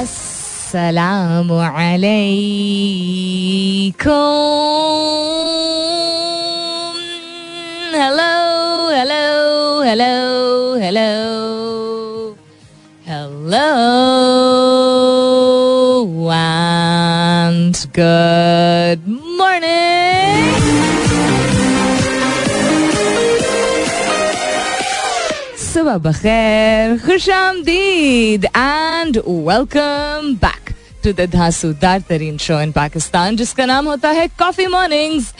Assalamu alaikum. Hello, hello, hello, hello. Hello. And good morning. सुबह बखैर खुश आमदीद and welcome back to the धांसूदार तरीन शो इन पाकिस्तान जिसका नाम होता है कॉफ़ी मॉर्निंग्स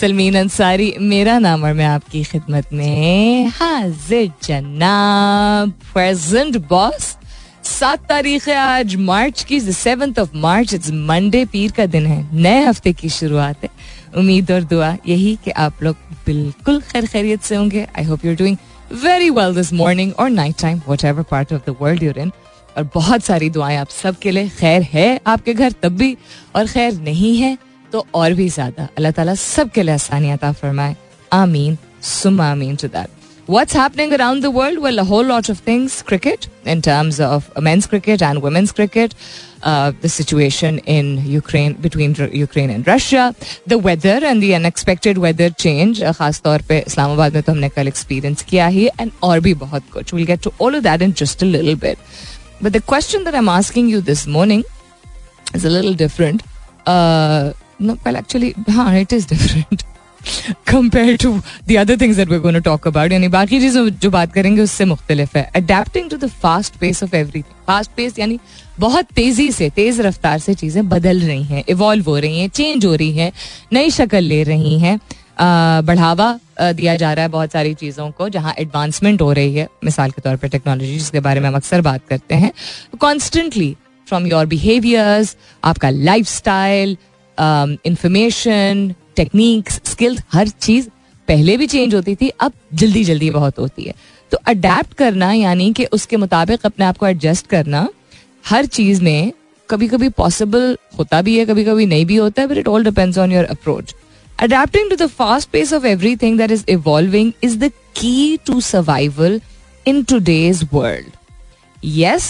सलमीन अंसारी मेरा नाम और मैं आपकी खिदमत में हाजिर जनाब प्रेजेंट बॉस सात तारीख है आज मार्च की seventh of March it's Monday पीर का दिन है, नए हफ़्ते की शुरुआत है। उम्मीद और दुआ यही कि आप लोग बिल्कुल खैर खैरियत से होंगे। I hope you're doing very well this morning और night time whatever part of the world you're in और बहुत सारी दुआएँ आप सबके लिए। खैर है आपके घर तब भी और खैर नहीं है तो और भी ज़्यादा। अल्लाह ताला सबके लिए आसानियात फरमाए। आमीन। सुम आमीन। To that What's happening around the world? Well, a whole lot of things. Cricket, in terms of men's cricket and women's cricket, uh, the situation in Ukraine between Ukraine and Russia, the weather and the unexpected weather change. Uh, खास तौर पे इस्लामाबाद में तो हमने कल experience किया ही and और भी बहुत कुछ We'll get to all of that in just a little bit. But the question that I'm asking you this morning is a little different. Uh, no, well, actually, हाँ, it is different. Compare to the other things that we talk about यानी बाकी चीज़ें जो बात करेंगे उससे मुख्तलिफ़ है. Adapting to the fast pace of everything fast pace यानी बहुत तेज़ी से, तेज रफ्तार से चीज़ें बदल रही हैं इवॉल्व हो रही हैं चेंज हो रही हैं, नई शक्ल ले रही हैं. बढ़ावा दिया जा रहा है बहुत सारी चीज़ों को जहाँ एडवांसमेंट हो रही है. मिसाल के तौर पर टेक्नोलॉजी जिसके बारे में हम अक्सर बात करते हैं. कॉन्स्टेंटली फ्रॉम योर बिहेवियर्स आपका life style information techniques skills हर चीज़ पहले भी चेंज होती थी, अब जल्दी जल्दी बहुत होती है। तो अडेप्ट करना, यानी कि उसके मुताबिक अपने आप को एडजस्ट करना, हर चीज़ में कभी कभी पॉसिबल होता भी है कभी कभी नहीं भी होता है but it all depends on your approach adapting to the fast pace of everything that is evolving is the key to survival in today's world yes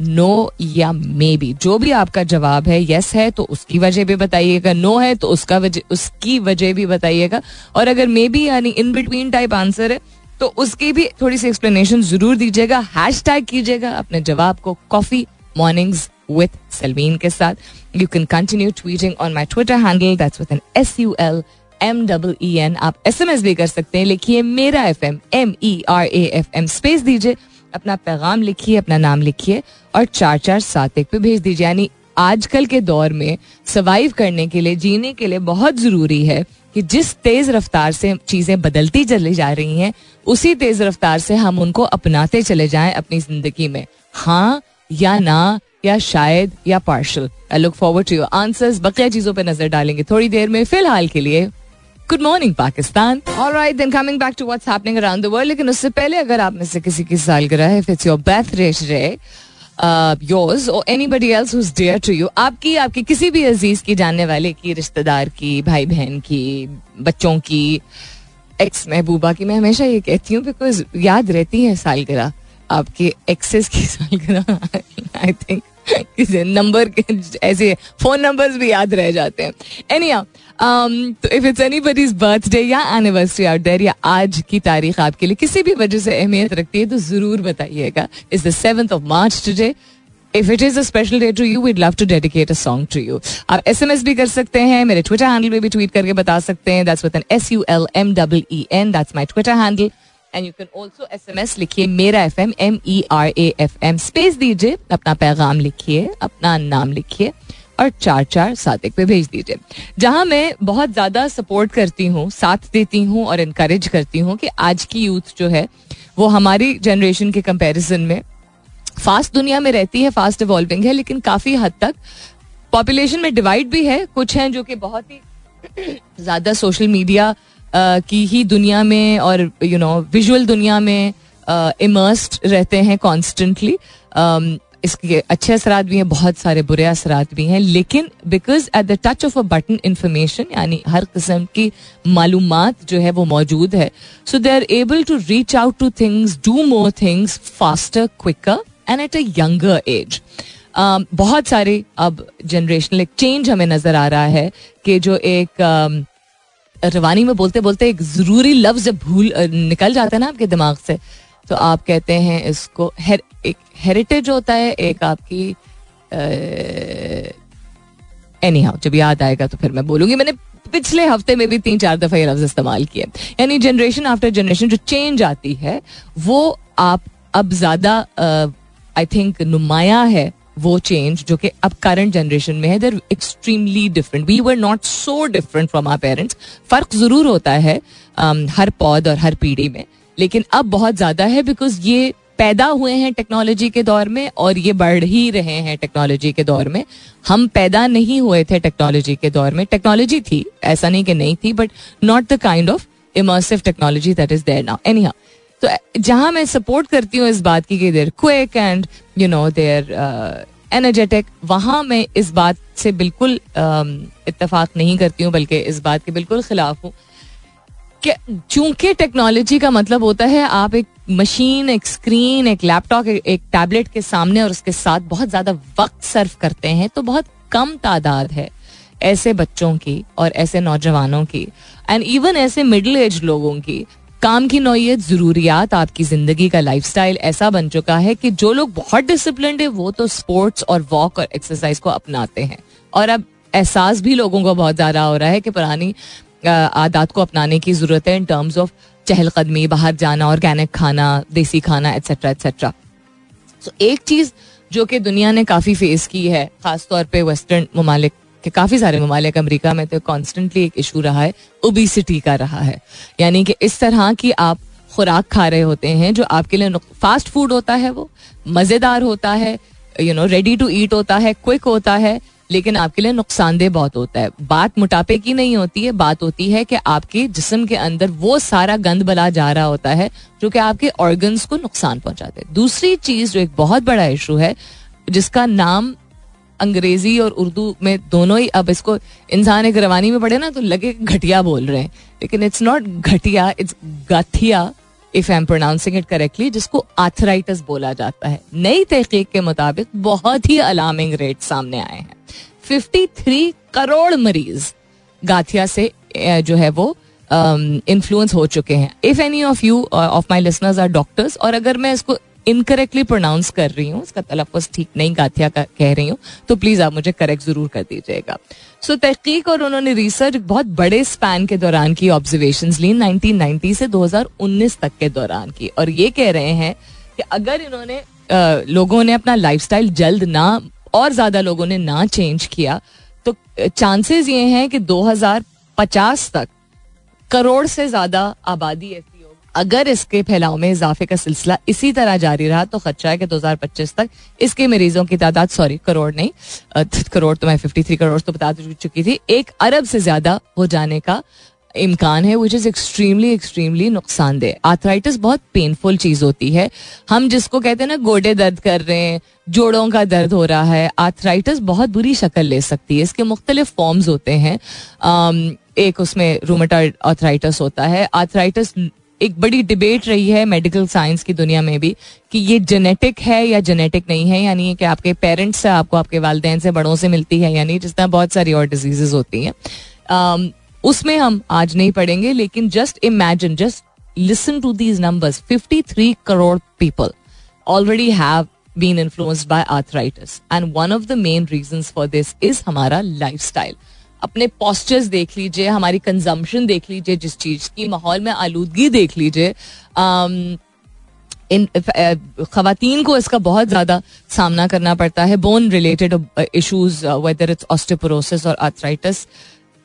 no या मे बी। जो भी आपका जवाब है यस है तो उसकी वजह भी बताइएगा। नो है तो उसका वजह उसकी वजह भी बताइएगा। और अगर मे बी यानी इन बिटवीन टाइप आंसर है तो उसकी भी थोड़ी सी एक्सप्लेनेशन ज़रूर दीजिएगा। हैश टैग कीजिएगा अपने जवाब को कॉफ़ी मॉर्निंग्स विथ सलमीन के साथ। You can continue tweeting on my Twitter handle that's with N S U L M double E N आप एस एम एस भी कर सकते हैं, लिखिए मेरा F M M E R A F M space दीजिए अपना पैगाम लिखिए, अपना नाम लिखिए और चार चार सात एक पे भेज दीजिए। यानी आजकल के दौर में सर्वाइव करने के लिए, जीने के लिए बहुत ज़रूरी है कि जिस तेज रफ्तार से चीज़ें बदलती चली जा रही हैं, उसी तेज रफ्तार से हम उनको अपनाते चले जाएँ अपनी ज़िंदगी में। हाँ या ना, या शायद, या partial I look forward to your answers बकिया चीज़ों पे नज़र डालेंगे थोड़ी देर में। फ़िलहाल के लिए good morning Pakistan alright then coming back to what's happening around the world लेकिन उससे पहले अगर आप में से किसी की सालगिरह है इट्स योर बर्थडे योर्स और anybody else whose dear to you आपकी आपकी किसी भी अज़ीज़ की, जानने वाले की, रिश्तेदार की भाई बहन की, बच्चों की एक्स महबूबा की, मैं हमेशा ये कहती हूँ बिकॉज़ याद रहती है सालगिरह, आपके एक्सेस की सालगिरह आई थिंक नंबर ऐसे फ़ोन नंबर्स भी याद रह जाते हैं। एनी तो if it's anybody's birthday या एनिवर्सरी आउट देर या आज की तारीख आपके लिए किसी भी वजह से अहमियत रखती है तो ज़रूर बताइएगा। Is the seventh of March today if it is a special day to you we'd love to dedicate a song to you आप एस एम एस भी कर सकते हैं, मेरे ट्विटर हैंडल में भी ट्वीट करके बता सकते हैं। That's with N S U L M double E N that's my Twitter handle and you can also S M S लिखिए, मेरा F M M E R A F M space दीजिए, अपना पैगाम लिखिए, अपना नाम लिखिए, और चार चार सात एक पे भेज दीजिए। जहाँ मैं बहुत ज़्यादा सपोर्ट करती हूँ, साथ देती हूँ और इनकरेज करती हूँ कि आज की यूथ जो है, वो हमारी जनरेशन के कंपैरिजन में फास्ट दुनिया में रहती है फास्ट इवॉल्विंग है, लेकिन काफ़ी हद तक पॉपुलेशन में डिवाइड भी है। कुछ हैं जो कि बहुत ही ज़्यादा सोशल मीडिया की ही दुनिया में और यू नो विजुअल दुनिया में इमर्स्ड रहते हैं कॉन्स्टेंटली इसके अच्छे असरात भी हैं, बहुत सारे बुरे असरात भी हैं, लेकिन because at the touch of a button information यानी हर किस्म की मालूम जो है वो मौजूद है so they are able to reach out to things do more things faster quicker and at a younger age बहुत सारे अब जनरेशनल एक चेंज हमें नज़र आ रहा है कि जो एक रवानी में बोलते बोलते एक ज़रूरी लफ्ज भूल निकल जाता है ना आपके दिमाग से तो आप कहते हैं इसको हेर, एक हेरिटेज होता है एक आपकी एनी हाउ जब याद आएगा तो फिर मैं बोलूँगी। मैंने पिछले हफ़्ते में भी तीन चार दफ़ा ये लफ्ज इस्तेमाल किए यानी जनरेशन आफ्टर जनरेशन जो चेंज आती है वो आप अब ज़्यादा आई थिंक नुमाया है वो चेंज जो कि अब करंट जनरेशन में है they're extremely different we were not so different from our parents फ़र्क ज़रूर होता है um, हर पौध और हर पीढ़ी में लेकिन अब बहुत ज़्यादा है बिकॉज़ ये पैदा हुए हैं टेक्नोलॉजी के दौर में और ये बढ़ ही रहे हैं टेक्नोलॉजी के दौर में। हम पैदा नहीं हुए थे टेक्नोलॉजी के दौर में। टेक्नोलॉजी थी ऐसा नहीं कि नहीं थी but not the kind of immersive technology that is there now any तो जहाँ मैं सपोर्ट करती हूँ इस बात की कि they're quick and you know they're energetic वहाँ मैं इस बात से बिल्कुल uh, इतफाक नहीं करती हूँ बल्कि इस बात के बिल्कुल खिलाफ हूँ। चूँकि टेक्नोलॉजी का मतलब होता है आप एक मशीन एक स्क्रीन एक लैपटॉप एक टैबलेट के सामने और उसके साथ बहुत ज़्यादा वक्त सर्व करते हैं तो बहुत कम तादाद है ऐसे बच्चों की और ऐसे नौजवानों की। एंड इवन ऐसे मिडिल एज लोगों की काम की नोयत, जरूरियात, आपकी ज़िंदगी का लाइफस्टाइल ऐसा बन चुका है कि जो लोग बहुत डिसिप्लिन है, वो तो स्पोर्ट्स और वॉक और एक्सरसाइज को अपनाते हैं। और अब एहसास भी लोगों को बहुत ज़्यादा हो रहा है कि पुरानी आदात को अपनाने की ज़रूरत है इन टर्म्स ऑफ़ चहलकदमी, बाहर जाना ऑर्गेनिक खाना, देसी खाना एट्सेट्रा एट्सेट्रा सो एक चीज़ जो कि दुनिया ने काफ़ी फेस की है, खासतौर पर वेस्टर्न ममालिक के काफ़ी सारे ममालिक अमेरिका में तो कॉन्स्टेंटली एक इशू रहा है ओबिसिटी का रहा है। यानी कि इस तरह की आप खुराक खा रहे होते हैं, जो आपके लिए फास्ट फ़ूड होता है वो, मज़ेदार होता है you know ready to eat होता है क्विक होता है, लेकिन आपके लिए नुकसानदेह बहुत होता है। बात मोटापे की नहीं होती है, बात होती है कि आपके जिसम के अंदर वो सारा गंद बला जा रहा होता है, जो कि आपके ऑर्गन्स को नुकसान पहुंचाते हैं। दूसरी चीज़ जो एक बहुत बड़ा इशू है, जिसका नाम अंग्रेज़ी और उर्दू में दोनों ही, अब इसको इंसान एक रवानी में पढ़े ना तो लगे घटिया बोल रहे हैं। लेकिन इट्स नॉट घटिया it's गथिया if I am pronouncing it correctly जिसको आर्थराइटिस बोला जाता है। नई तहकीक के मुताबिक बहुत ही अलार्मिंग रेट सामने आए हैं। 53 करोड़ मरीज़ गाथिया से जो है वो इन्फ्लुएंस हो चुके हैं। If any of you of my listeners are doctors और अगर मैं इसको इनकरेक्टली प्रोनाउंस कर रही हूँ उसका तलफ़ ठीक नहीं गाथिया का कह रही हूँ तो प्लीज़ आप मुझे करेक्ट ज़रूर कर दीजिएगा। सो so, तहकीक और उन्होंने रिसर्च बहुत बड़े स्पैन के दौरान की ऑब्जर्वेशन ली 1990 से 2019 तक के दौरान की। और ये कह रहे हैं कि अगर इन्होंने uh, लोगों ने अपना लाइफस्टाइल जल्द ना और ज़्यादा लोगों ने ना चेंज किया तो चांसेस ये हैं कि 2050 तक करोड़ से ज़्यादा आबादी ऐसी अगर इसके फैलाव में इजाफे का सिलसिला इसी तरह जारी रहा तो खर्चा है कि 2025 तक इसके मरीजों की तादाद सॉरी करोड़ नहीं करोड़ तो मैं 53 करोड़ तो बता चुकी थी। एक अरब से ज़्यादा हो जाने का इम्कान है विच इज़ एक्सट्रीमली एक्सट्रीमली नुकसानदेह। आर्थराइटिस बहुत पेनफुल चीज़ होती है। हम जिसको कहते हैं ना, गोडे दर्द कर रहे हैं, जोड़ों का दर्द हो रहा है आर्थराइटिस बहुत बुरी शक्ल ले सकती है। इसके मुख्तलिफ़ फॉर्म्स होते हैं। एक उसमें रूमेटॉइड आर्थराइटिस होता है। आर्थराइटिस एक बड़ी डिबेट रही है मेडिकल साइंस की दुनिया में भी कि ये जेनेटिक है या जेनेटिक नहीं है? यानी कि आपके पेरेंट्स से आपको आपके वालदेन से बड़ों से मिलती है यानी जिस तरह बहुत सारी और डिजीजेज होती हैं। Um, उसमें हम आज नहीं पढ़ेंगे लेकिन just imagine just listen to these numbers 53 crore people already have been influenced by arthritis and one of the main reasons for this is हमारा लाइफस्टाइल अपने पॉस्चर्स देख लीजिए, हमारी कंजम्पशन देख लीजिए, जिस चीज़ की माहौल में आलूदगी देख लीजिए इन खातन को इसका बहुत ज़्यादा सामना करना पड़ता है bone related issues whether it's osteoporosis और arthritis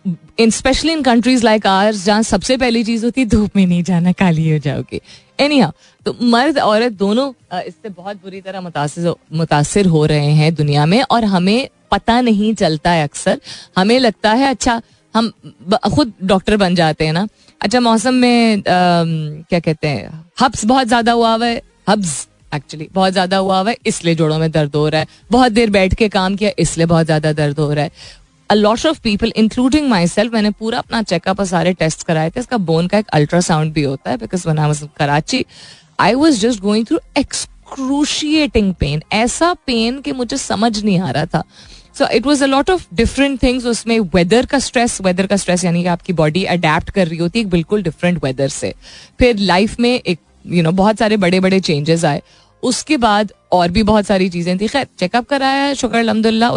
in especially in countries like ours जहाँ सबसे पहली चीज़ होती है धूप में नहीं जाना काली हो जाओगे। एनी तो मर्द औरत दोनों इससे बहुत बुरी तरह मुतासर मुतासर हो रहे हैं दुनिया में और हमें पता नहीं चलता है अक्सर। हमें लगता है अच्छा हम खुद डॉक्टर बन जाते हैं ना। अच्छा मौसम में आ, क्या कहते हैं हब्स बहुत ज़्यादा हुआ हुआ है। हब्स एक्चुअली बहुत ज़्यादा हुआ हुआ है इसलिए जोड़ों में दर्द हो रहा है। बहुत देर बैठ के काम किया इसलिए बहुत ज़्यादा दर्द हो रहा है। A lot of people including myself मैंने पूरा अपना चेकअप और सारे टेस्ट कराए थे। इसका बोन का एक अल्ट्रासाउंड भी होता है because when I Karachi I was just going through excruciating pain ऐसा पेन कि मुझे समझ नहीं आ रहा था। So it was a lot of different things उसमें वेदर का स्ट्रेस वेदर का स्ट्रेस यानी कि आपकी बॉडी अडेप्ट कर रही होती है बिल्कुल डिफरेंट वेदर से। फिर लाइफ में एक यू you नो know, बहुत सारे बड़े बड़े चेंजेस आए। उसके बाद और भी बहुत सारी चीज़ें थी। खैर चेकअप कराया, शुक्र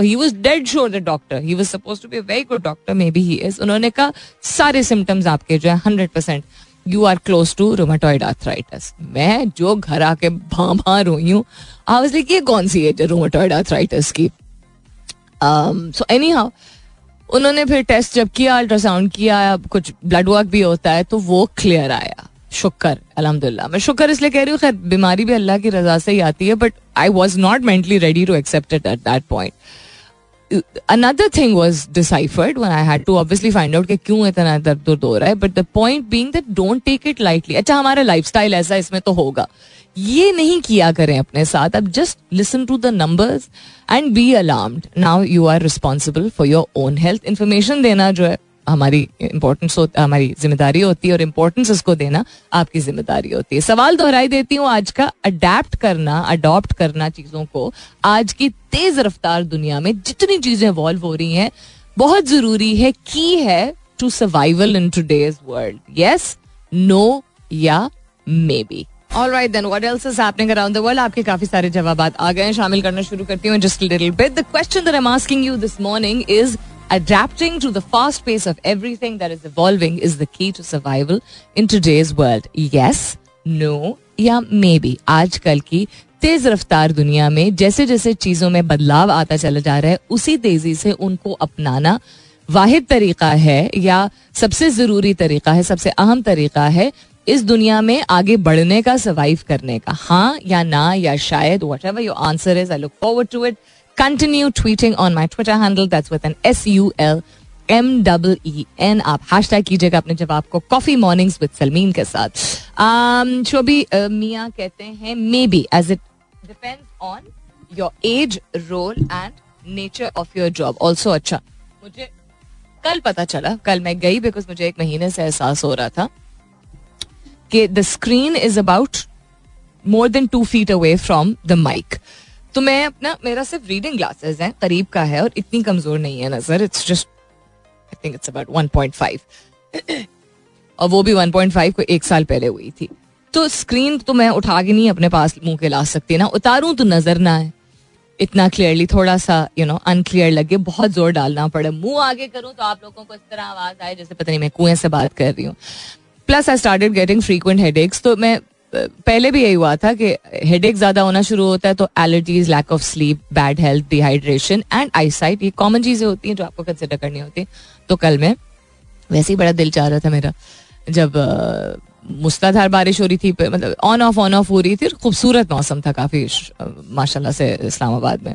ही dead sure the doctor he suppose to be very good doctor maybe he is उन्होंने कहा, सारे सिम्टम्स आपके जो है hundred percent you are close to rheumatoid arthritis मैं जो घर आके भा भा रोई हूँ आज लाइक कौन सी है रोमाटोइड आर्थराइटिस की? सो एनी हाउ उन्होंने फिर टेस्ट जब किया अल्ट्रासाउंड किया, कुछ ब्लड वर्क भी होता है तो वो क्लियर आया। शुक्र, अलहमदुल्ला। मैं शुक्र इसलिए कह रही हूँ, खैर, बीमारी भी अल्लाह की रजा से ही आती है but I was not mentally ready to accept it at that point another thing was deciphered when I had to obviously find out कि क्यों इतना दर्द दुर्द हो रहा है but the point being that don't take it lightly अच्छा हमारा लाइफ स्टाइल ऐसा इसमें तो होगा। ये नहीं किया करें अपने साथ, अब just listen to the numbers and be alarmed now you are responsible for your own health information देना जो है हमारी इंपॉर्टेंस हमारी ज़िम्मेदारी होती है और इम्पोर्टेंस इसको देना आपकी ज़िम्मेदारी होती है सवाल दोहराई देती हूँ आज का अडेप्ट करना अडॉप्ट करना चीज़ों को आज की तेज रफ्तार दुनिया में जितनी चीज़ें इवॉल्व हो रही हैं बहुत ज़रूरी है की है to survival in today's world yes no या maybe All right then, what else is happening around the world? आपके काफ़ी सारे जवाब आ गए शामिल करना शुरू करती हूँ just a little bit. The question that I'm asking you this morning is adapting to the fast pace of everything that is evolving is the key to survival in today's world. Yes, no या may be आजकल की तेज रफ्तार दुनिया में जैसे जैसे चीज़ों में बदलाव आता चला जा रहा है उसी तेज़ी से उनको अपनाना वाहिद तरीका है या सबसे ज़रूरी तरीका है सबसे अहम तरीका है इस दुनिया में आगे बढ़ने का सर्वाइव करने का। हाँ या ना या शायद whatever your answer is I look forward to it continue tweeting on my Twitter handle that's with N S U L M double E N आप हैश टैग कीजिएगा अपने जवाब को कॉफ़ी मॉर्निंग्स विद सलमीन के साथ शोभी मियाँ कहते हैं maybe as it depends on your age role and nature of your job also अच्छा मुझे कल पता चला कल मैं गई बिकॉज़ मुझे एक महीने से एहसास हो रहा था कि the screen is about more than two feet away from the mic तो मैं अपना, मेरा सिर्फ़ रीडिंग ग्लासेस है, करीब का है और इतनी कमज़ोर नहीं है नज़र it's just I think it's about 1.5 और वो भी 1.5 को एक साल पहले हुई थी। तो स्क्रीन तो मैं उठा के नहीं अपने पास मुँह के ला सकती ना, उतारूं तो नज़र ना है इतना क्लियरली थोड़ा सा यू नो अनक्लियर लगे, बहुत ज़ोर डालना पड़े। मुँह आगे करूँ तो आप लोगों को इस तरह आवाज़ आए, जैसे पता नहीं मैं कुएँ से बात कर रही हूँ। Plus I started getting frequent headaches तो मैं पहले भी यही हुआ था कि हेडेक ज़्यादा होना शुरू होता है तो allergies lack of sleep bad health dehydration and eyesight ये कॉमन चीज़ें होती हैं जो आपको कंसिडर करनी होती है। तो कल में, वैसे ही बड़ा दिल चाह रहा था मेरा, जब मुस्ताधार बारिश हो रही थी मतलब ऑन ऑफ़ ऑन ऑफ़ हो रही थी खूबसूरत मौसम था काफ़ी माशाल्लाह से इस्लामाबाद में।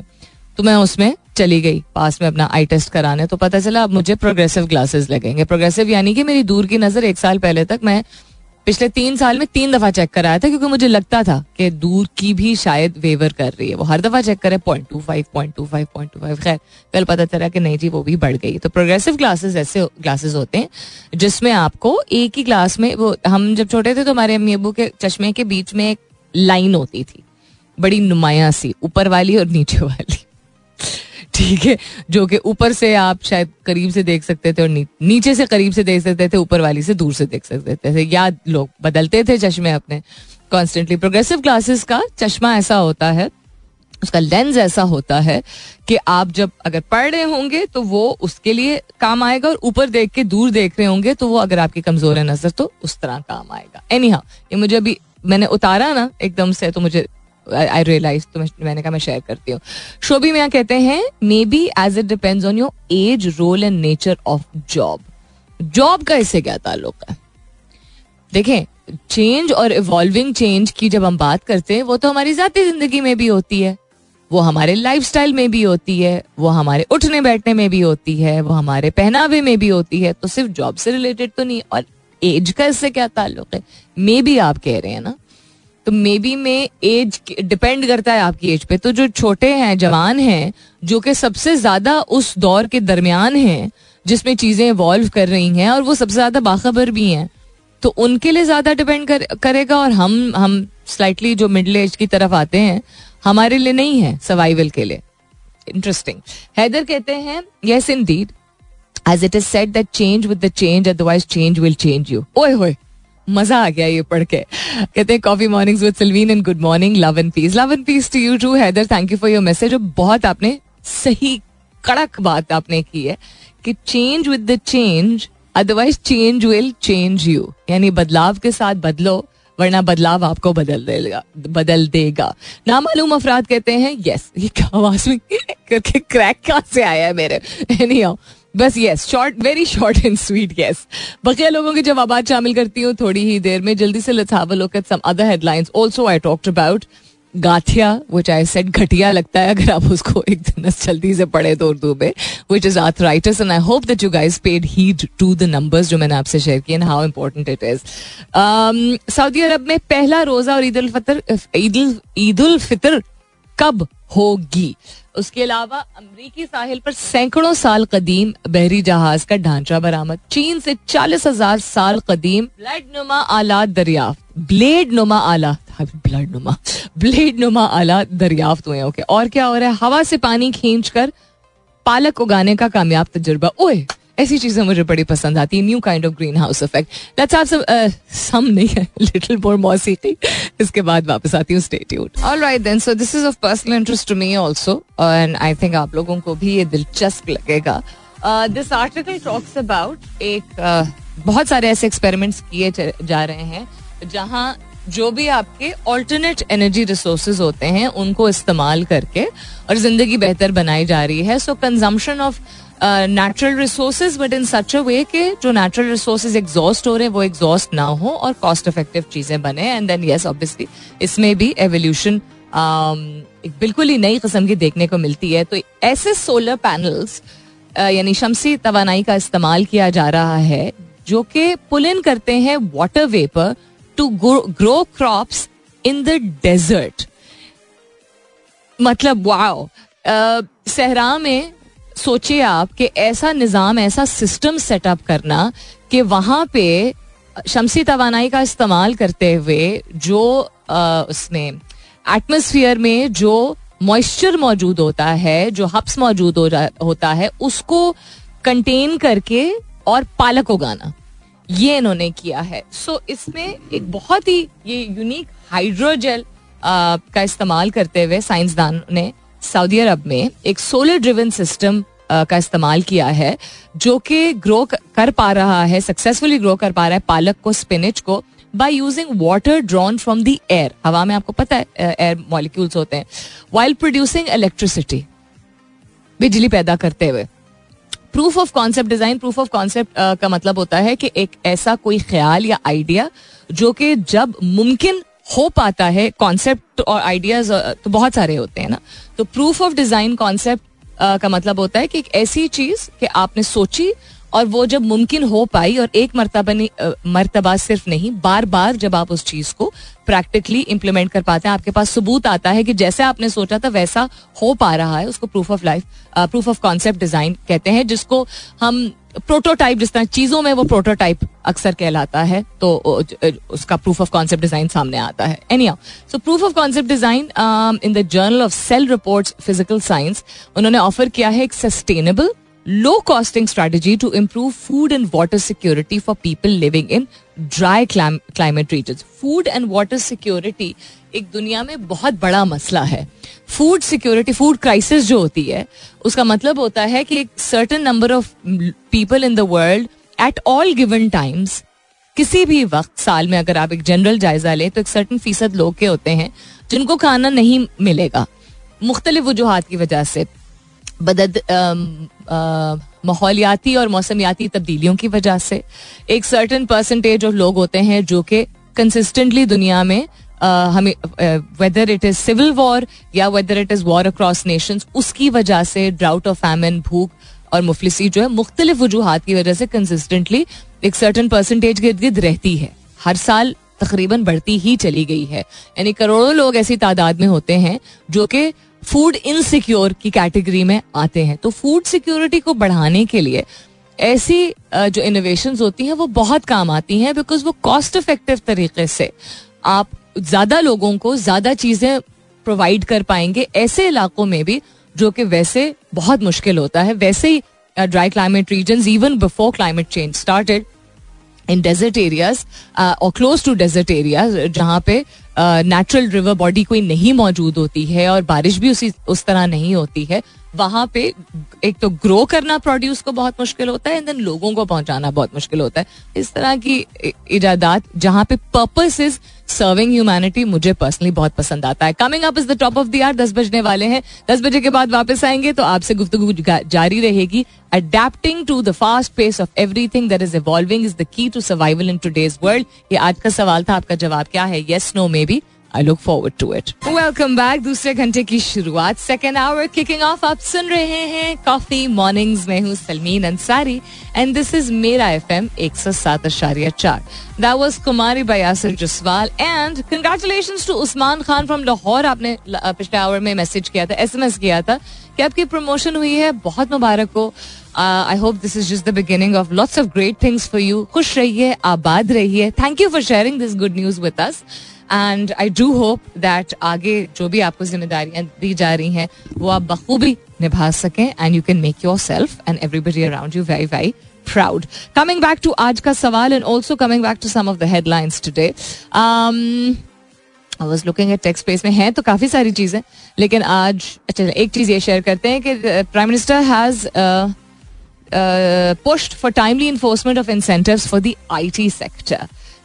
तो मैं उसमें चली गई, पास में अपना आई टेस्ट कराने तो पता चला अब मुझे प्रोग्रेसिव ग्लासेस लगेंगे। प्रोग्रेसिव यानी कि मेरी दूर की नज़र एक साल पहले तक मैं पिछले तीन साल में तीन दफ़ा चेक कराया था क्योंकि मुझे लगता था कि दूर की भी शायद वेवर कर रही है। वो हर दफ़ा चेक करे point two five point two five point two five खैर, कल पता चला कि नहीं जी, वो भी बढ़ गई तो प्रोग्रेसिव क्लासेस ऐसे क्लासेस होते हैं, जिसमें आपको एक ही क्लास में वो, हम जब छोटे थे तो हमारे अम्मी अबू के चश्मे के बीच में एक लाइन होती थी, बड़ी नुमाया सी ऊपर वाली और नीचे वाली। ठीक है जो कि ऊपर से आप शायद करीब से देख सकते थे और नी, नीचे से करीब से देख सकते थे ऊपर वाली से दूर से देख सकते थे। या लोग बदलते थे चश्मे अपने। कॉन्स्टेंटली प्रोग्रेसिव क्लासेस का चश्मा ऐसा होता है उसका लेंस ऐसा होता है कि आप जब अगर पढ़ रहे होंगे तो वो उसके लिए काम आएगा और ऊपर देख के दूर देख रहे होंगे तो वो अगर आपकी कमज़ोर है नज़र तो उस तरह काम आएगा। एनी हाँ ये मुझे अभी मैंने उतारा ना एकदम से तो मुझे आई रियलाइज़ तो मैंने कहा मैं शेयर करती हूँ। शोभी मियाँ कहते हैं maybe as it depends on your age role and nature of job job का इससे क्या ताल्लुक है? देखें चेंज और इवॉल्विंग चेंज की जब हम बात करते हैं, वो तो हमारी जाती ज़िंदगी में भी होती है, वो हमारे लाइफस्टाइल में भी होती है, वो हमारे उठने बैठने में भी होती है, वो हमारे पहनावे में भी होती है तो सिर्फ़ जॉब से रिलेटेड तो नहीं, और एज का इससे क्या ताल्लुक है? मे भी आप कह रहे हैं ना तो मे बी में एज डिपेंड करता है आपकी एज पे। तो जो छोटे हैं जवान हैं जो कि सबसे ज़्यादा उस दौर के दरमियान हैं जिसमें चीज़ें इवॉल्व कर रही हैं और वो सबसे ज़्यादा बाखबर भी हैं तो उनके लिए ज़्यादा डिपेंड कर, करेगा और हम हम स्लाइटली जो मिडिल एज की तरफ़ आते हैं हमारे लिए नहीं है सर्वाइवल के लिए। इंटरेस्टिंग हैदर कहते हैं yes indeed as it is said that change with the change otherwise change will change you ओए होए मज़ा आ गया ये पढ़ के। कहते हैं coffee mornings with Sulmeen and good morning love and peace love and peace to you too Haider thank you for your message बहुत आपने सही, कड़क बात आपने की है कि change with the change otherwise change will change you यानी बदलाव के साथ बदलो, वरना बदलाव आपको बदल देगा बदल देगा। नामालूम अफराद कहते हैं यस ये क्या आवाज़ में करके क्रैक कहाँ से आया है मेरे? Anyways yes short very short and sweet yes बकिया लोगों की जवाब शामिल करती हूँ थोड़ी ही देर में। जल्दी से let's have a look at some other headlines also I talked about गाथिया which I said घटिया लगता है, अगर आप उसको एक दिन जल्दी से पढ़े तो उर्दू में which is arthritis and I hope that you guys paid heed to the numbers जो मैंने आपसे शेयर किए how important it is Saudi Arab में पहला रोजा और ईद उल फितर ईद उल फितर कब होगी? उसके अलावा अमरीकी साहिल पर सैकड़ों साल कदीम बहरी जहाज़ का ढांचा बरामद। चीन से चालीस हज़ार साल कदीम ब्लड नुमा आला दरियाफ्त। ब्लेड नुमा आला ब्लड नुमा ब्लेड नुमा आला दरियाफ्त हुए ओके। और क्या हो रहा है? हवा से पानी खींच कर पालक उगाने का कामयाब तजुर्बा। ओए! ऐसी चीज़ें मुझे बड़ी पसंद आती है new kind of greenhouse effect let's have some some नहीं है लिटिल मोर मौसीकी इसके बाद वापस आती हूँ stay tuned alright then so this is of personal interest to me also and I think आप लोगों को भी ये दिलचस्प लगेगा. दिस आर्टिकल टॉक्स अबाउट एक uh, बहुत सारे ऐसे एक्सपेरिमेंट्स किए जा रहे हैं जहाँ जो भी आपके ऑल्टरनेट एनर्जी रिसोर्सेज होते हैं उनको इस्तेमाल करके और ज़िंदगी बेहतर बनाई जा रही है. So consumption of natural resources but in such a way के जो नेचुरल रिसोर्सेज एग्जॉस्ट हो रहे हैं वो एग्जॉस्ट ना हो और कॉस्ट इफ़ेक्टिव चीज़ें बने। एंड देन यस ऑब्वियसली इसमें भी एवोल्यूशन um, एक बिल्कुल ही नई किस्म की देखने को मिलती है। तो ऐसे सोलर पैनल्स यानी शमसी तोानाई का इस्तेमाल किया जा रहा है जो कि पुल इन करते हैं water vapour to grow crops in the desert मतलब वाओ सहरा में सोचिए आप कि ऐसा निज़ाम ऐसा सिस्टम सेटअप करना कि वहाँ पे शमसी तोानाई का इस्तेमाल करते हुए जो आ, उसमें एटमोसफियर में जो मॉइस्चर मौजूद होता है जो हब्स मौजूद हो होता है उसको कंटेन करके और पालक उगाना। ये इन्होंने किया है। सो so, इसमें एक बहुत ही ये यूनिक हाइड्रोजेल का इस्तेमाल करते हुए साइंसदान ने सऊदी अरब में एक सोलर ड्रिवन सिस्टम का इस्तेमाल किया है, जो कि ग्रो कर पा रहा है सक्सेसफुली ग्रो कर पा रहा है पालक को स्पिनिच को by using water drawn from the air हवा में आपको पता है एयर मॉलिक्यूल्स होते हैं वाइल प्रोड्यूसिंग इलेक्ट्रिसिटी बिजली पैदा करते हुए। Proof of concept design proof of concept का मतलब होता है कि एक ऐसा कोई ख्याल या आइडिया जो कि जब मुमकिन हो पाता है कॉन्सेप्ट और आइडियाज़ तो बहुत सारे होते हैं ना। तो प्रूफ ऑफ़ डिज़ाइन कॉन्सेप्ट का मतलब होता है कि एक ऐसी चीज़ कि आपने सोची और वो जब मुमकिन हो पाई और एक मरतबा मरतबा सिर्फ़ नहीं बार बार जब आप उस चीज़ को प्रैक्टिकली इंप्लीमेंट कर पाते हैं, आपके पास सबूत आता है कि जैसे आपने सोचा था वैसा हो पा रहा है, उसको proof of life proof of concept design कहते हैं, जिसको हम प्रोटोटाइप जिस तरह चीज़ों में वो प्रोटोटाइप अक्सर कहलाता है तो उसका प्रूफ ऑफ़ कॉन्सेप्ट डिज़ाइन सामने आता है. Any so proof of concept design in the journal of cell report physical science उन्होंने ऑफ़र किया है एक sustainable low costing strategy to improve food and water security for people living in dry climate region food and water security एक दुनिया में बहुत बड़ा मसला है। फ़ूड सिक्योरिटी फ़ूड क्राइसिस जो होती है, उसका मतलब होता है कि एक certain number of people in the world at all given times किसी भी वक्त, साल में अगर आप एक जनरल जायजा लें तो एक सर्टन फ़ीसद लोग के होते हैं, जिनको खाना नहीं मिलेगा। मुख्तलिफ़ वजूहत की वजह से, बदद माहौलियाती और मौसमियाती तब्दीलियों की वजह से। एक सर्टन परसेंटेज ऑफ़ लोग होते हैं जो कि कंसिस्टेंटली दुनिया में हमें whether it is civil war या whether it is war across nation उसकी वजह से ड्राउट ऑफ़ फैमिन भूख और मुफलिसी जो है, मुख्तलिफ़ वजूहत की वजह से कंसिस्टेंटली एक सर्टन परसेंटेज गिर्द गिर्द रहती है। हर साल तकरीबन बढ़ती ही चली गई है। यानी करोड़ों लोग ऐसी तादाद में होते हैं जो कि फ़ूड इनसिक्योर की कैटेगरी में आते हैं। तो फ़ूड सिक्योरिटी को बढ़ाने के लिए ऐसी जो इनोवेशन होती हैं, वो बहुत काम आती हैं बिकॉज़ वो कॉस्ट इफ़ेक्टिव तरीके से आप ज़्यादा लोगों को ज़्यादा चीज़ें प्रोवाइड कर पाएँगे ऐसे इलाकों में भी, जो कि वैसे बहुत मुश्किल होता है। वैसे ही dry climate region even before climate change started in desert areas और क्लोज टू डेजर्ट एरिया जहाँ पे नेचुरल रिवर बॉडी कोई नहीं मौजूद होती है और बारिश भी उसी, उस तरह नहीं होती है वहाँ पे एक तो ग्रो करना प्रोड्यूस को बहुत मुश्किल होता है एंड देन लोगों को पहुंचाना बहुत मुश्किल होता है। इस तरह की इजादात जहाँ पे पर्पस इज़ सर्विंग ह्यूमैनिटी मुझे पर्सनली बहुत पसंद आता है। Coming up is the top of the hour दस बजने वाले हैं। दस बजे के बाद वापस आएँगे तो आपसे गुफ्तु जारी रहेगी। Adapting to the fast pace of everything that is evolving is the key to survival in today's world ये आज का सवाल था, आपका जवाब क्या है? Yes no maybe I look forward to it welcome back दूसरे घंटे की शुरुआत. सेकेंड आवर किकिंग ऑफ़ आप सुन रहे हैं कॉफ़ी मॉर्निंग्स में हूँ Salmeen Ansari and this is मेरा एफ़ एम एक सौ सात अशारिया चार. That was Kumari Bayasar Jaswal and congratulation to Usman Khan from Lahore आपने पिछले आवर में मैसेज किया था एस एम एस किया था कि आपकी प्रमोशन हुई है. बहुत मुबारक हो. I hope this is just the beginning of lots of great things for you खुश रहिए, आबाद रहिए. Thank you for sharing this good news with us and I do hope that आगे जो भी आपको जिम्मेदारियाँ दी जा रही हैं, वो आप बखूबी निभा सकें and you can make yourself and everybody around you very very proud coming back to आज का सवाल and also coming back to some of the headlines today I looking at में है तो काफ़ी सारी चीज़ें, लेकिन आज अच्छा एक चीज़ ये शेयर करते हैं कि prime minister has pushed for timely enforcement of incentives for the IT sector.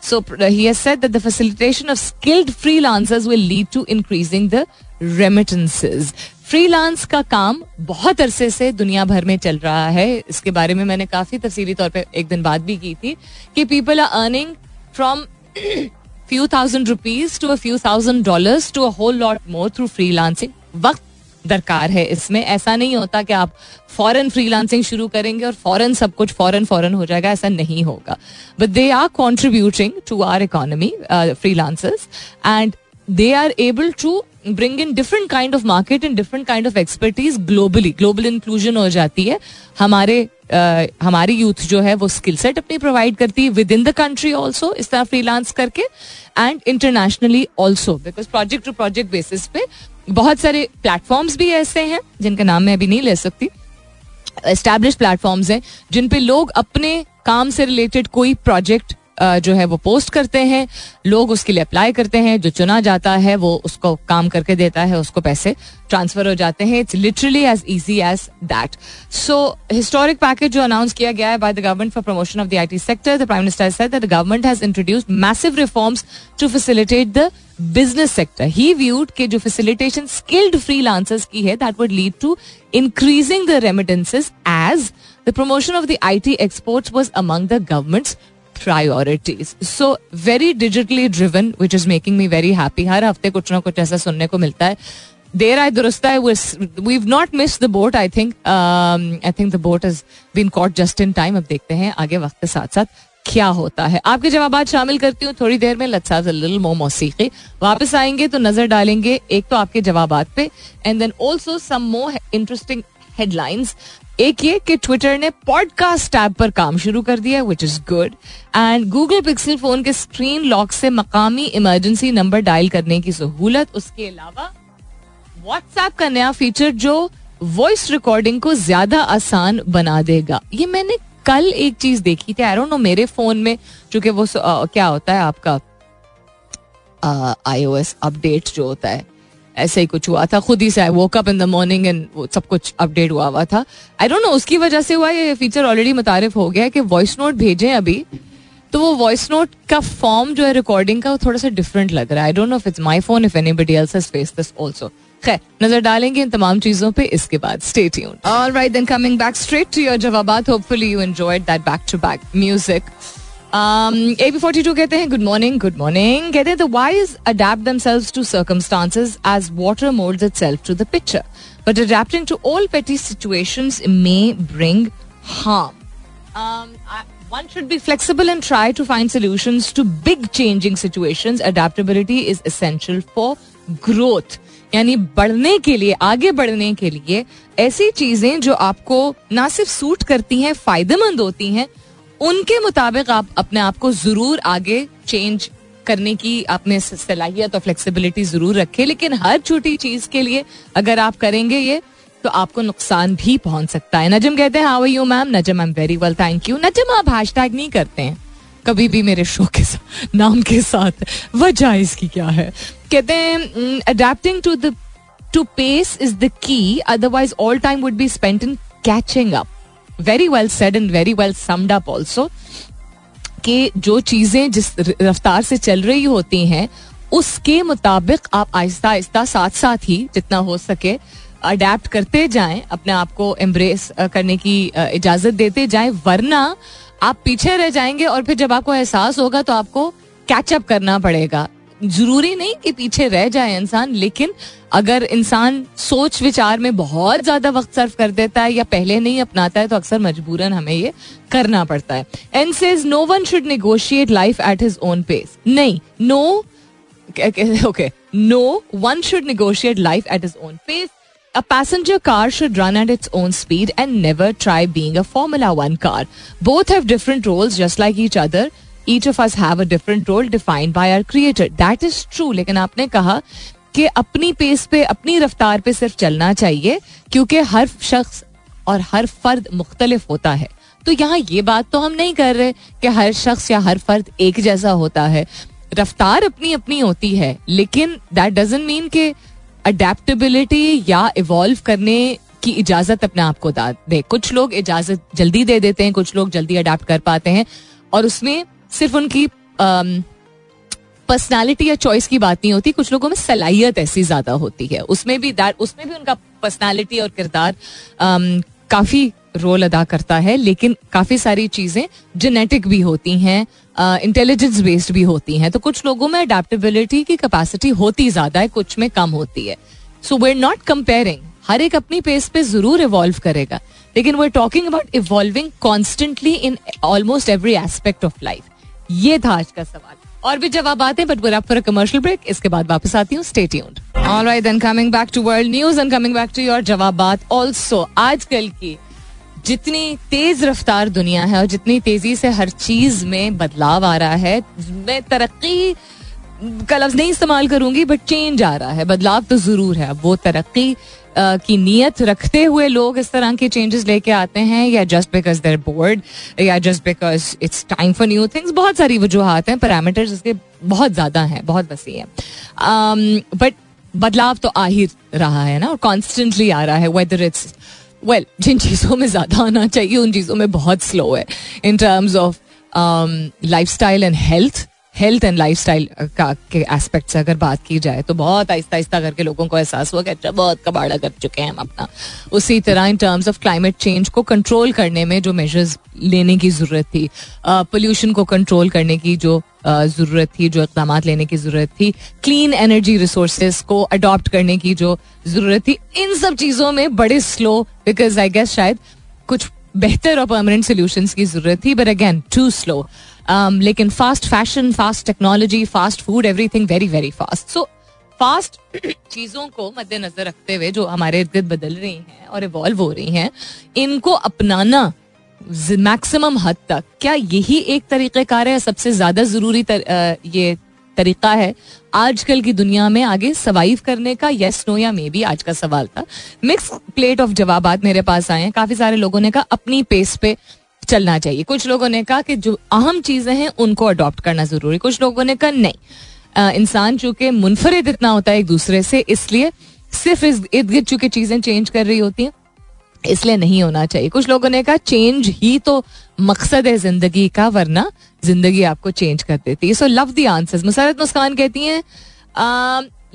So he has said that the facilitation of skilled freelancers will lead to increasing the remittances. Freelance का काम बहुत अरसे से दुनिया भर में चल रहा है इसके बारे में मैंने काफ़ी तफसीली तौर पे एक दिन बात भी की थी कि people are earning from few thousand rupees to a few thousand dollars to a whole lot more through freelancing वक्त दरकार है इसमें। ऐसा नहीं होता कि आप फॉरन फ्रीलांसिंग शुरू करेंगे और फॉरन सब कुछ फॉरन फॉरन हो जाएगा ऐसा नहीं होगा। But they are contributing to our economy freelancers and they are able to bring in different kind of market and different kind of expertise globally global inclusion हो जाती है। हमारे uh, हमारी यूथ जो है वो स्किल सेट अपनी provide करती है within the country also इस तरह फ्रीलांस करके and internationally also because project to project basis पे बहुत सारे प्लेटफॉर्म्स भी ऐसे हैं, जिनका नाम मैं अभी नहीं ले सकती। एस्टेब्लिश प्लेटफॉर्म्स हैं, जिन पे लोग अपने काम से रिलेटेड कोई प्रोजेक्ट जो है वो पोस्ट करते हैं, लोग उसके लिए अप्लाई करते हैं, जो चुना जाता है वो उसको काम करके देता है, उसको पैसे ट्रांसफ़र हो जाते हैं। It's literally as easy as that so historic package जो अनाउंस किया गया है by the government for promotion of the IT sector the prime minister said that the government has introduced massive reforms to facilitate the business sector he viewed के जो facilitation skilled freelancers की है that would lead to increasing the remittances as the promotion of the IT exports was among the government's priorities so very digitally driven which is making me very happy हर हफ़्ते कुछ ना कुछ ऐसा सुनने को मिलता है। देर आए, दुरुस्त है not miss the boat I think I think the boat is been caught just in time अब देखते हैं आगे वक्त के साथ साथ क्या होता है। आपके जवाब शामिल करती हूँ थोड़ी देर में। लत्सा लिटिल मो मौसीकी। वापस आएँगे तो नज़र डालेंगे एक तो आपके जवाब पे एंड देन ऑल्सो सम मो इंटरेस्टिंग हेडलाइंस एक ये कि ट्विटर ने पॉडकास्ट टैब पर काम शुरू कर दिया which is good and Google Pixel phone के स्क्रीन लॉक से मकामी इमरजेंसी नंबर डायल करने की सहूलत। उसके अलावा व्हाट्सएप का नया फीचर जो वॉइस रिकॉर्डिंग को ज़्यादा आसान बना देगा। ये मैंने कल एक चीज़ देखी थी। आई नो मेरे फ़ोन में चूँकि वो आ, क्या होता है आपका आईओएस अपडेट जो होता है। ऐसे ही कुछ हुआ था। खुद ही से I woke up in the morning and वो सब कुछ अपडेट हुआ हुआ था। आई डोंट नो उसकी वजह से हुआ, ये फीचर ऑलरेडी मुतारिफ हो गया है कि वॉइस नोट भेजें अभी। तो वो वॉइस नोट का फॉर्म जो है रिकॉर्डिंग का वो थोड़ा सा डिफरेंट लग रहा है। I don't know if it's my phone if anybody else has face this also खैर, नज़र डालेंगे इन तमाम चीज़ों पे, इसके बाद stay tuned alright then coming back straight to your जवाबात hopefully you enjoyed that back to back music A B forty two कहते हैं good morning good morning to to the picture but adapting to all petty situations may bring harm One should be flexible and try to find solutions to big changing situations. Adaptability is essential for growth. यानी बढ़ने के लिए, आगे बढ़ने के लिए ऐसी चीज़ें जो आपको ना सिर्फ़ सूट करती हैं, फ़ायदेमंद होती हैं उनके मुताबिक आप अपने आप को ज़रूर आगे चेंज करने की आपने सलाहियत और फ्लेक्सिबिलिटी ज़रूर रखे। लेकिन हर छोटी चीज़ के लिए अगर आप करेंगे ये तो आपको नुकसान भी पहुँच सकता है। नजम कहते हैं how you ma'am Najam I am very well thank you Najam, आप हैश नहीं करते हैं। कभी भी मेरे शो के साथ नाम के साथ। वजह इसकी क्या है? कहते हैं adapting to the to pace is the key otherwise all time would be spent in catching up very well said and very well summed up also कि जो चीज़ें जिस रफ्तार से चल रही होती हैं, उसके मुताबिक आप आहिस्ता आहिस्ता साथ साथ ही जितना हो सके अडेप्ट करते जाएँ, अपने आप को एम्ब्रेस करने की इजाज़त देते जाएँ, वरना आप पीछे रह जाएँगे और फिर जब आपको एहसास होगा तो आपको कैचअप करना पड़ेगा। ज़रूरी नहीं कि पीछे रह जाए इंसान लेकिन अगर इंसान सोच विचार में बहुत ज़्यादा वक्त सर्व कर देता है या पहले नहीं अपनाता है तो अक्सर मजबूरन हमें ये करना पड़ता है and says no one should negotiate life at his own pace नहीं no okay no one should negotiate life at his own pace A passenger car should run at its own speed and never try being a Formula One car. Both have different roles, just like each other. Each of us have a different role defined by our creator. That is true. लेकिन आपने कहा कि अपनी pace पे अपनी रफ्तार पे सिर्फ़ चलना चाहिए क्योंकि हर शख्स और हर फर्द मुख्तलिफ़ होता है तो यहाँ ये बात तो हम नहीं कर रहे कि हर शख्स या हर फर्द एक जैसा होता है रफ्तार अपनी अपनी होती है लेकिन दैट डजेंट मीन के अडेप्टेबिलिटी या इवॉल्व करने की इजाज़त अपने आप को दे कुछ लोग इजाज़त जल्दी दे देते हैं कुछ लोग जल्दी अडेप्ट कर पाते हैं और उसमें सिर्फ़ उनकी पर्सनालिटी या चॉइस की बात नहीं होती, कुछ लोगों में सलाहियत ऐसी ज़्यादा होती है। उसमें भी उसमें भी उनका पर्सनालिटी और किरदार काफ़ी रोल अदा करता है, लेकिन काफ़ी सारी चीज़ें जेनेटिक भी होती हैं इंटेलिजेंस बेस्ड भी होती हैं। तो कुछ लोगों में अडेप्टेबिलिटी की कैपेसिटी होती ज़्यादा है, कुछ में कम होती है। सो वे नॉट कंपेयरिंग हर एक अपनी पेस पे ज़रूर इवॉल्व करेगा, लेकिन we talking about evolving constantly in almost every aspect of life ये था आज का सवाल। और भी जवाब आते हैं but up for a commercial इसके बाद वापस आती हूँ stay tuned alright then coming back to world news and coming back to your जवाबात also आजकल की जितनी तेज रफ्तार दुनिया है और जितनी तेज़ी से हर चीज़ में बदलाव आ रहा है, मैं तरक्की का लफ्ज नहीं इस्तेमाल करूँगी बट चेंज आ रहा है। बदलाव तो ज़रूर है, वो तरक्की की नीयत रखते हुए लोग इस तरह के चेंजेस लेके आते हैं या जस्ट बिकॉज़ देर बोर्ड या just because it's time for new things बहुत सारी वजूहत हैं पैरामीटर्स इसके बहुत ज़्यादा हैं बहुत वसी हैं। बट um, बदलाव तो आ ही रहा है ना और कॉन्स्टेंटली आ रहा है वेदर इट्स वेल जिन चीज़ों में ज़्यादा आना चाहिए उन चीज़ों में बहुत स्लो है in terms of lifestyle and health health and lifestyle का, के एस्पेक्ट से अगर बात की जाए तो बहुत आहिस्ता आहिस्ता करके लोगों को एहसास हुआ कि अच्छा बहुत कबाड़ा कर चुके हैं हम अपना। उसी तरह in terms of climate change को कंट्रोल करने में जो मेजर्स लेने की ज़रूरत थी पोल्यूशन को कंट्रोल करने की जो ज़रूरत थी, जो इकदाम लेने की ज़रूरत थी क्लीन एनर्जी रिसोर्सेज को अडॉप्ट करने की जो ज़रूरत थी, इन सब चीज़ों में बड़े स्लो बिकॉज़ आई गेस शायद कुछ बेहतर और परमानेंट सोल्यूशन की ज़रूरत थी बट अगेन टू स्लो लेकिन fast fashion fast technology fast food everything very very fast so fast चीज़ों को मद्देनजर रखते हुए जो हमारे इर्द बदल रही हैं और इवॉल्व हो रही हैं इनको अपनाना मैक्सिमम हद तक। क्या यही एक तरीक़ेकार है? सबसे ज़्यादा ज़रूरी तर, ये तरीका है आजकल की दुनिया में आगे सर्वाइव करने का? यस नो या मे बी आज का सवाल था। मिक्स प्लेट ऑफ़ जवाब मेरे पास आए हैं। काफ़ी सारे लोगों ने कहा अपनी पेस पे चलना चाहिए। कुछ लोगों ने कहा कि जो अहम चीज़ें हैं, उनको अडॉप्ट करना ज़रूरी। कुछ लोगों ने कहा, नहीं इंसान चूँकि मुनफरद इतना होता है एक दूसरे से, इसलिए सिर्फ़ इस इर्द गिर्द चूँकि चीज़ें चेंज कर रही होती हैं, इसलिए नहीं होना चाहिए। कुछ लोगों ने कहा चेंज ही तो मकसद है ज़िंदगी का, वरना ज़िंदगी आपको चेंज कर देती है। So love the answers Musarrat मुस्कान कहती हैं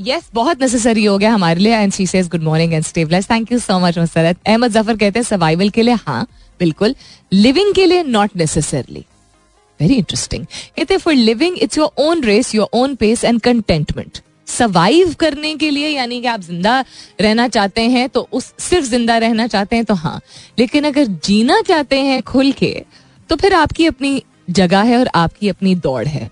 यस बहुत नेसेसरी हो गया हमारे लिए। And she says good morning and stabilise thank you so much Musarrat. Ahmad Zafar कहते हैं सर्वाइवल के लिए हाँ बिल्कुल लिविंग के लिए नॉट नेसेसरली वेरी इंटरेस्टिंग कहते for living it's your own race your own pace and contentment survive करने के लिए, यानी कि आप ज़िंदा रहना चाहते हैं तो उस, सिर्फ़ ज़िंदा रहना चाहते हैं तो हाँ. लेकिन अगर जीना चाहते हैं खुल के तो फिर आपकी अपनी जगह है और आपकी अपनी दौड़ है.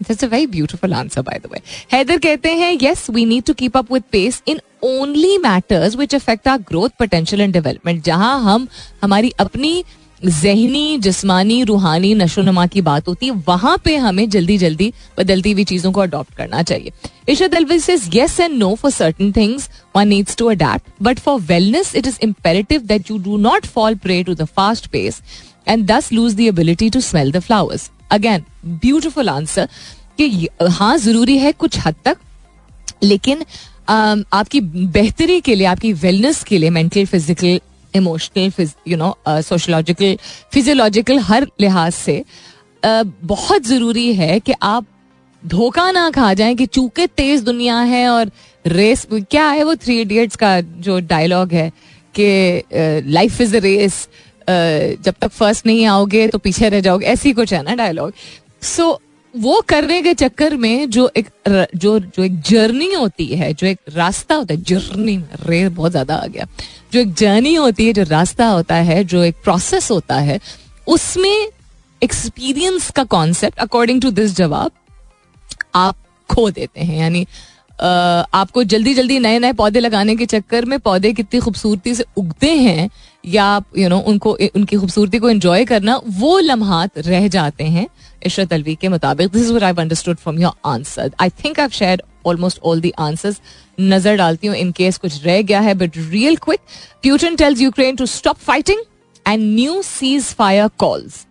That's a very beautiful answer, by the way. Haider कहते हैं yes, we need to keep up with pace in only matters which affect our growth, potential and development. जहाँ हम हमारी अपनी जहनी जिस्मानी रूहानी नशो नमा की बात होती है वहाँ पे हमें जल्दी जल्दी बदलती हुई चीज़ों को अडॉप्ट करना चाहिए Ishad Alvis says yes and no for certain things one needs to adapt but for wellness it is imperative that you do not fall prey to the fast pace and thus lose the ability to smell the flowers again beautiful answer कि हाँ ज़रूरी है कुछ हद तक, लेकिन आपकी बेहतरी के लिए, आपकी वेलनेस के लिए mental physical emotional you know sociological physiological हर लिहाज से बहुत ज़रूरी है कि आप धोखा ना खा जाए कि चूँकि तेज दुनिया है और रेस क्या है वो थ्री इडियट्स का जो डायलॉग है कि लाइफ इज़ अ रेस जब तक फ़र्स्ट नहीं आओगे तो पीछे रह जाओगे। ऐसी कुछ है ना डायलॉग सो so, वो करने के चक्कर में जो एक जो जो एक जर्नी होती है जो एक रास्ता होता है जर्नी रे बहुत ज़्यादा आ गया। जो एक जर्नी होती है जो रास्ता होता है जो एक प्रोसेस होता है उसमें एक्सपीरियंस का कॉन्सेप्ट अकॉर्डिंग टू दिस जवाब आप खो देते हैं। यानी आपको जल्दी जल्दी नए नए पौधे लगाने के चक्कर में पौधे कितनी खूबसूरती से उगते हैं या यू you नो know, उनको उनकी खूबसूरती को एंजॉय करना वो लम्हात रह जाते हैं इशरत अलवी के मुताबिक। This is I understood from your answer I think I share almost all the answers नज़र डालती हूँ इन केस कुछ रह गया है but real quick Putin tells Ukraine to stop fighting and new ceasefire calls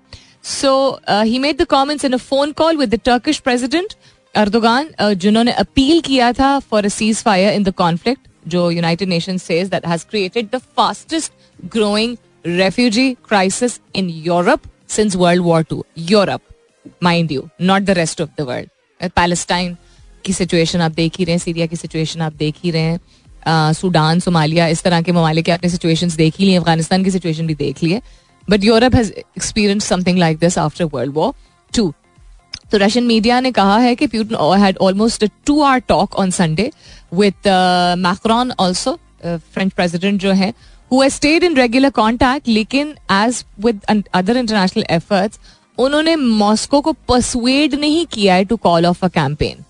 so he made the comments in a phone call with the Turkish president Erdogan जिन्होंने appeal किया था for a ceasefire in the conflict जो United Nation says that has created the fastest growing refugee crisis in Europe since World War two Europe mind you not the rest of the world Palestine की situation आप देख ही रहे हैं Syria की situation आप देख ही रहे हैं सूडान सोमालिया इस तरह के ममालिक आपने सिचुएशन देख ही लिए अफ़गानिस्तान की सिचुएशन भी देख ली है but Europe has experience something like this after world war two तो रशियन मीडिया ने कहा है कि Putin had almost two hour talk on Sunday with Macron also French president जो है who stayed in regular contact लेकिन as with other international efforts उन्होंने Moscow को परसुएड नहीं किया है to call off a campaign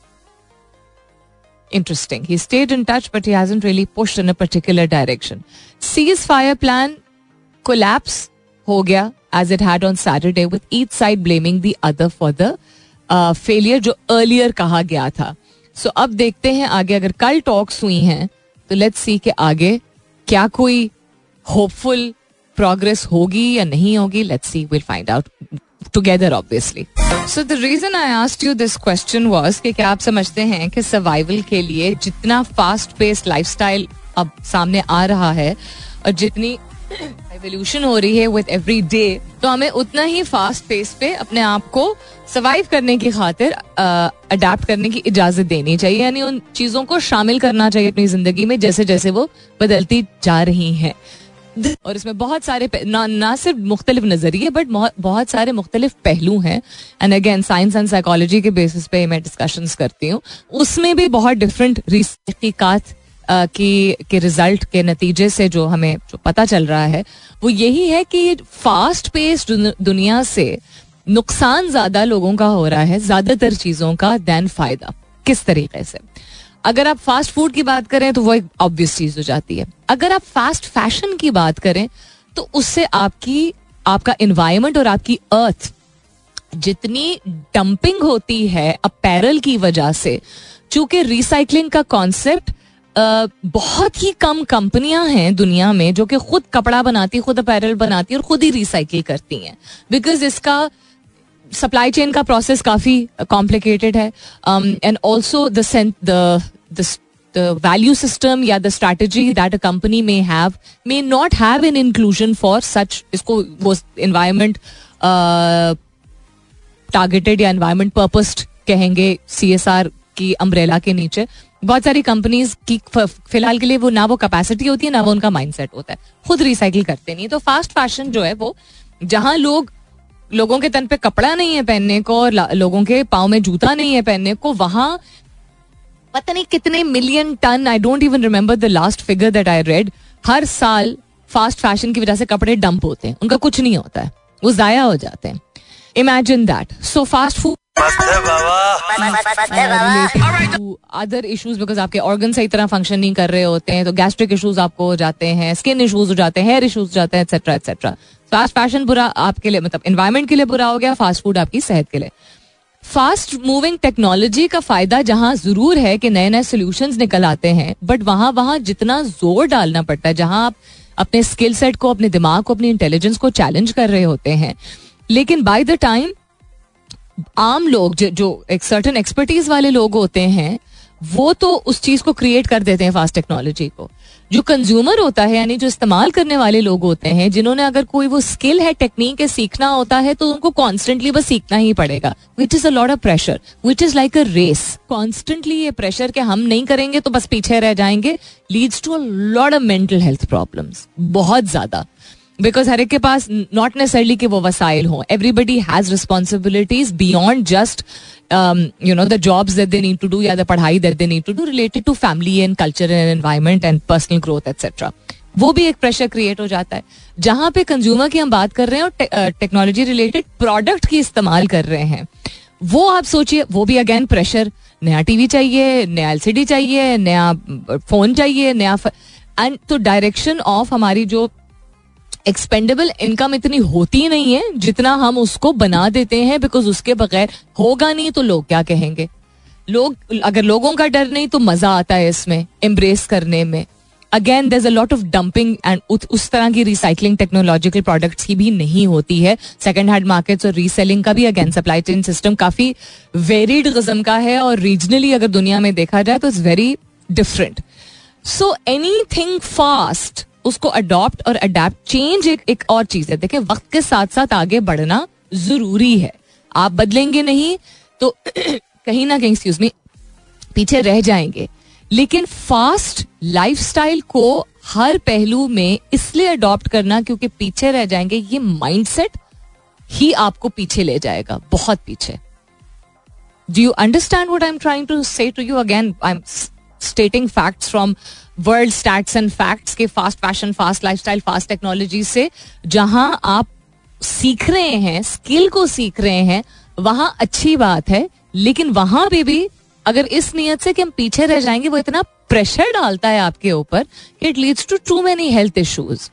interesting he stayed in touch but he really pushed in a particular direction cease fire plan collapse हो गया as it had on Saturday with each side blaming the other for the failure जो earlier कहा गया था। सो अब देखते हैं आगे, अगर कल टॉक्स हुई हैं तो लेट्स सी के आगे क्या कोई होपफुल प्रोग्रेस होगी या नहीं होगी। Let's see will find out together obviously so the reason I asked you this question was कि क्या आप समझते हैं कि सर्वाइवल के लिए जितना फास्ट पेस्ड लाइफ अब सामने आ रहा है और जितनी एवोल्यूशन हो रही है विद एवरी डे तो हमें उतना ही फास्ट पेस पे अपने आप को सर्वाइव करने की खातिर अडेप्ट करने की इजाज़त देनी चाहिए। यानी उन चीज़ों को शामिल करना चाहिए अपनी ज़िंदगी में जैसे जैसे वो बदलती जा रही हैं। और इसमें बहुत सारे ना, ना सिर्फ़ मुख्तलिफ़ नज़रिए बट बहुत सारे मुख्तलिफ़ पहलू हैं। And again science and psychology के बेसिस पे मैं डिस्कशन करती हूँ। उसमें भी बहुत डिफरेंट तहकीकात की, के रिज़ल्ट के नतीजे से जो हमें जो पता चल रहा है, वो यही है कि फास्ट पेस्ड दुनिया से नुकसान ज़्यादा लोगों का हो रहा है, ज़्यादातर चीज़ों का देन फ़ायदा। किस तरीके से? अगर आप फास्ट फ़ूड की बात करें तो वो एक ऑब्वियस चीज़ हो जाती है। अगर आप फास्ट फ़ैशन की बात करें तो उससे आपकी, आपका इन्वायरमेंट और आपकी अर्थ जितनी डंपिंग होती है अपैरल की वजह से, चूँकि रिसाइकलिंग का कॉन्सेप्ट बहुत ही कम कंपनियाँ हैं दुनिया में जो कि खुद कपड़ा बनाती, खुद अपैरल बनाती और खुद ही रिसाइकिल करती हैं। बिकॉज़ इसका सप्लाई चेन का प्रोसेस काफ़ी कॉम्प्लिकेटेड है। And also the value system या the strategy that a company may have may not have an inclusion for such इसको वो इन्वायरमेंट टारगेटेड या एनवायरमेंट पर्पस्ड कहेंगे सी एस आर की अम्ब्रेला के नीचे। बहुत सारी कंपनीज़ की फ़िलहाल के लिए वो ना वो कैपेसिटी होती है, ना वो उनका माइंडसेट होता है। खुद रिसाइकिल करते नहीं। तो फास्ट फ़ैशन जो है वो, जहाँ लोग, लोगों के तन पे कपड़ा नहीं है पहनने को और लोगों के पाँव में जूता नहीं है पहनने को, वहाँ पता नहीं कितने million ton I don't even remember the last figure that I read हर साल फास्ट फ़ैशन की वजह से कपड़े डंप होते हैं। उनका कुछ नहीं होता है। वो जाया हो जाते हैं। Imagine that so fast food other issues because आपके ऑर्गन सही तरह फ़ंक्शन नहीं कर रहे होते हैं तो गैस्ट्रिक इश्यूज़ आपको हो जाते हैं स्किन इश्यूज़ हो जाते हैं हेयर इश्यूज़ हो जाते हैं एक्सेट्रा एक्सेट्रा फास्ट फ़ैशन बुरा आपके लिए मतलब इन्वायरमेंट के लिए बुरा हो गया फास्ट फ़ूड आपकी सेहत के लिए. फास्ट मूविंग टेक्नोलॉजी का फ़ायदा जहाँ ज़रूर है कि नए नए सोल्यूशन निकल आते हैं बट वहाँ वहाँ जितना ज़ोर डालना पड़ता है जहाँ आप अपने स्किल सेट को अपने दिमाग को अपनी इंटेलिजेंस को चैलेंज कर रहे होते हैं लेकिन बाय द टाइम आम लोग जो, एक सर्टन एक्सपर्टीज वाले लोग होते हैं वो तो उस चीज़ को क्रिएट कर देते हैं फास्ट टेक्नोलॉजी को। जो कंज्यूमर होता है यानी जो इस्तेमाल करने वाले लोग होते हैं जिन्होंने अगर कोई वो स्किल है टेक्निक है सीखना होता है तो उनको कॉन्स्टेंटली बस सीखना ही पड़ेगा which is a lot of pressure which is like a race constantly ये प्रेशर के हम नहीं करेंगे तो बस पीछे रह जाएँगे leads to a lot of mental health problem बहुत ज़्यादा। बिकॉज़ हर एक के पास नॉट नेसरली कि वो वसाइल हों. Everybody has responsibilities beyond just you know the jobs that they need to do या द पढ़ाई that they need to do related to family and culture and environment and personal growth etcetera वो भी एक pressure create हो जाता है. जहाँ पे कंज्यूमर की हम बात कर रहे हैं और टेक्नोलॉजी रिलेटेड प्रोडक्ट की इस्तेमाल कर रहे हैं, वो आप सोचिए, वो भी अगेन प्रेशर नया टीवी चाहिए, नया एलसीडी चाहिए, नया फ़ोन चाहिए, नया एंड तो डायरेक्शन ऑफ़ हमारी जो एक्सपेंडेबल इनकम इतनी होती नहीं है जितना हम उसको बना देते हैं बिकॉज़ उसके बगैर होगा नहीं तो लोग क्या कहेंगे? लोग, अगर लोगों का डर नहीं तो मज़ा आता है इसमें एम्ब्रेस करने में। Again there a lot of dumping and उस तरह की रिसाइकलिंग टेक्नोलॉजिकल प्रोडक्ट्स की भी नहीं होती है। सेकेंड हैंड मार्केट्स और रीसेलिंग का भी अगेन सप्लाई चेन सिस्टम काफ़ी वेरिड किस्म का है और रीजनली अगर दुनिया में देखा जाए तो it's very different so anything fast उसको अडॉप्ट और अडेप्ट चेंज एक एक और चीज़ है। देखिए, वक्त के साथ साथ आगे बढ़ना ज़रूरी है। आप बदलेंगे नहीं तो कहीं ना कहीं एक्सक्यूज मी पीछे रह जाएँगे। लेकिन फास्ट लाइफस्टाइल को हर पहलू में इसलिए अडॉप्ट करना क्योंकि पीछे रह जाएँगे, ये माइंडसेट ही आपको पीछे ले जाएगा, बहुत पीछे। Do you understand what I am trying to say to you again I am stating facts from world stats and facts के fast fashion fast lifestyle fast technology से, जहाँ आप सीख रहे हैं स्किल को सीख रहे हैं, वहाँ अच्छी बात है, लेकिन वहाँ पे भी अगर इस नियत से कि हम पीछे रह जाएँगे, वो इतना प्रेशर डालता है आपके ऊपर it leads to too many health issues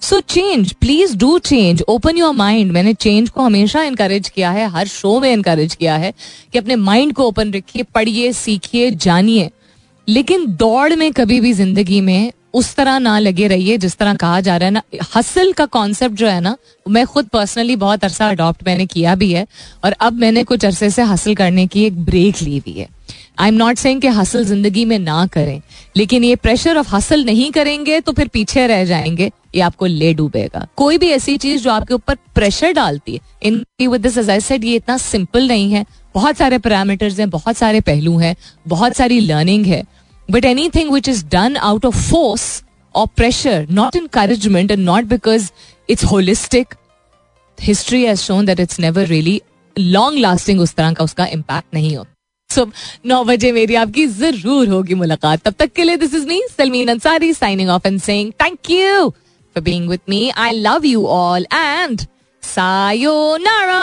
so change please do change open your mind मैंने चेंज को हमेशा इंकरेज किया है, हर शो में इंकरेज किया है कि अपने माइंड को ओपन रखिए, पढ़िए, सीखिए, जानिए। लेकिन दौड़ में कभी भी ज़िंदगी में उस तरह ना लगे रहिए, जिस तरह कहा जा रहा है ना। हसल का कॉन्सेप्ट जो है ना, मैं खुद पर्सनली बहुत अरसा अडॉप्ट मैंने किया भी है और अब मैंने कुछ अरसे से हासिल करने की एक ब्रेक ली हुई है। आई एम नॉट सेइंग कि हसल ज़िंदगी में ना करें, लेकिन ये प्रेशर ऑफ़ हसल नहीं करेंगे तो फिर पीछे रह जाएँगे, ये आपको ले डूबेगा। कोई भी ऐसी चीज़ जो आपके ऊपर प्रेशर डालती है in with this as I said ये इतना सिंपल नहीं है। बहुत सारे पैरामीटर्स हैं, बहुत सारे पहलू हैं, बहुत सारी लर्निंग है। But anything which is done out of force or pressure, not encouragement, and not because it's holistic, history has shown that it's never really long lasting उस तरह का उसका इम्पैक्ट नहीं होता सो नौ बजे मेरी आपकी जरूर होगी मुलाकात तब तक के लिए this is me Salmeen Ansari signing off and saying thank you for being with me I love you all and sayonara